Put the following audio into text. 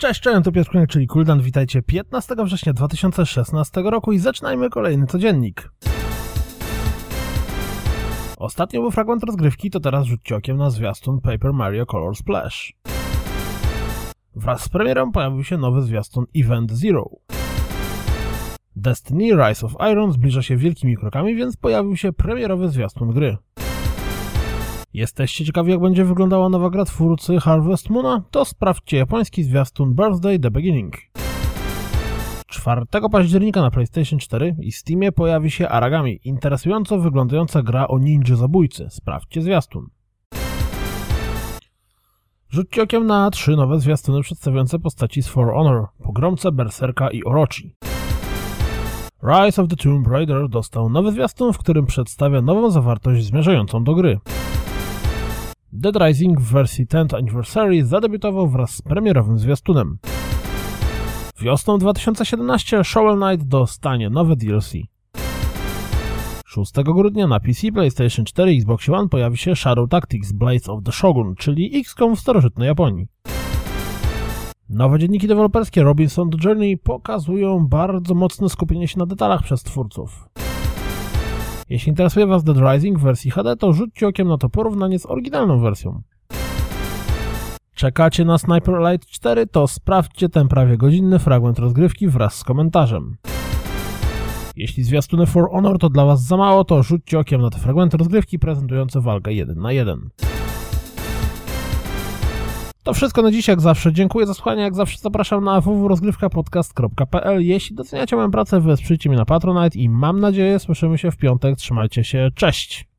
Cześć, cześć, to Piotr czyli Kuldan. Witajcie 15 września 2016 roku i zaczynajmy kolejny codziennik. Ostatnio był fragment rozgrywki, to teraz rzućcie okiem na zwiastun Paper Mario Color Splash. Wraz z premierą pojawił się nowy zwiastun Event Zero. Destiny Rise of Iron zbliża się wielkimi krokami, więc pojawił się premierowy zwiastun gry. Jesteście ciekawi jak będzie wyglądała nowa gra twórcy Harvest Moona? To sprawdźcie japoński zwiastun Birthday The Beginning. 4 października na PlayStation 4 i Steamie pojawi się Aragami, interesująco wyglądająca gra o ninja zabójcy. Sprawdźcie zwiastun. Rzućcie okiem na trzy nowe zwiastuny przedstawiające postaci z For Honor, Pogromcę, Berserka i Orochi. Rise of the Tomb Raider dostał nowy zwiastun, w którym przedstawia nową zawartość zmierzającą do gry. Dead Rising w wersji 10th Anniversary zadebiutował wraz z premierowym zwiastunem. Wiosną 2017 Shovel Knight dostanie nowe DLC. 6 grudnia na PC, PlayStation 4 i Xbox One pojawi się Shadow Tactics Blades of the Shogun, czyli XCOM w starożytnej Japonii. Nowe dzienniki deweloperskie Robinson The Journey pokazują bardzo mocne skupienie się na detalach przez twórców. Jeśli interesuje Was Dead Rising w wersji HD, to rzućcie okiem na to porównanie z oryginalną wersją. Czekacie na Sniper Elite 4, to sprawdźcie ten prawie godzinny fragment rozgrywki wraz z komentarzem. Jeśli zwiastuny For Honor to dla Was za mało, to rzućcie okiem na te fragmenty rozgrywki prezentujące walkę 1 na 1. To wszystko na dziś, jak zawsze. Dziękuję za słuchanie, jak zawsze zapraszam na www.rozgrywkapodcast.pl. Jeśli doceniacie moją pracę, wesprzyjcie mnie na Patronite i mam nadzieję słyszymy się w piątek. Trzymajcie się, cześć!